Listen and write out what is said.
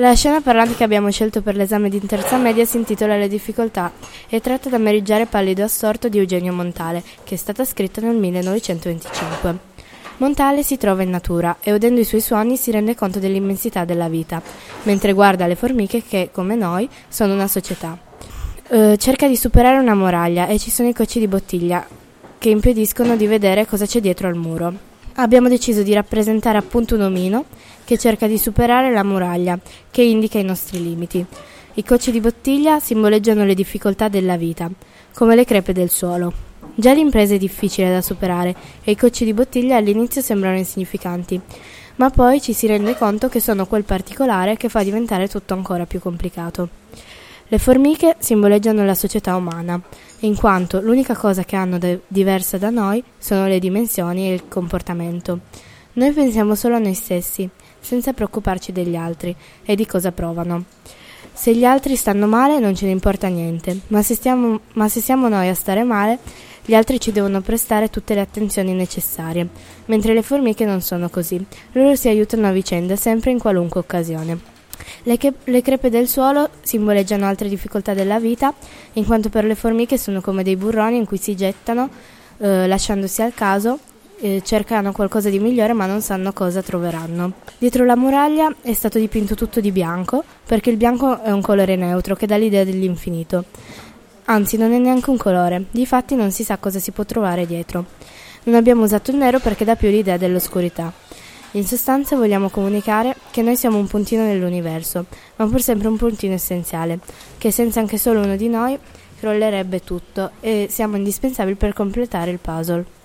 La scena parlante che abbiamo scelto per l'esame di terza media si intitola Le difficoltà e tratta da Meriggiare pallido assorto di Eugenio Montale, che è stata scritta nel 1925. Montale si trova in natura e udendo i suoi suoni si rende conto dell'immensità della vita, mentre guarda le formiche che, come noi, sono una società. Eh, cerca di superare una muraglia e ci sono i cocci di bottiglia che impediscono di vedere cosa c'è dietro al muro. Abbiamo deciso di rappresentare appunto un omino che cerca di superare la muraglia che indica i nostri limiti. I cocci di bottiglia simboleggiano le difficoltà della vita, come le crepe del suolo. Già l'impresa è difficile da superare e i cocci di bottiglia all'inizio sembrano insignificanti, ma poi ci si rende conto che sono quel particolare che fa diventare tutto ancora più complicato. Le formiche simboleggiano la società umana, in quanto l'unica cosa che hanno de- diversa da noi sono le dimensioni e il comportamento. Noi pensiamo solo a noi stessi senza preoccuparci degli altri e di cosa provano. Se gli altri stanno male non ce ne importa niente, ma se, stiamo, ma se siamo noi a stare male, gli altri ci devono prestare tutte le attenzioni necessarie, mentre le formiche non sono così, loro si aiutano a vicenda sempre in qualunque occasione. Le, che, le, crepe del suolo simboleggiano altre difficoltà della vita, in quanto per le formiche sono come dei burroni in cui si gettano, eh, lasciandosi al caso, eh, cercano qualcosa di migliore ma non sanno cosa troveranno. Dietro la muraglia è stato dipinto tutto di bianco, perché il bianco è un colore neutro che dà l'idea dell'infinito. Anzi, non è neanche un colore, difatti non si sa cosa si può trovare dietro. Non abbiamo usato il nero perché dà più l'idea dell'oscurità. In sostanza vogliamo comunicare che noi siamo un puntino nell'universo, ma pur sempre un puntino essenziale, che senza anche solo uno di noi crollerebbe tutto e siamo indispensabili per completare il puzzle.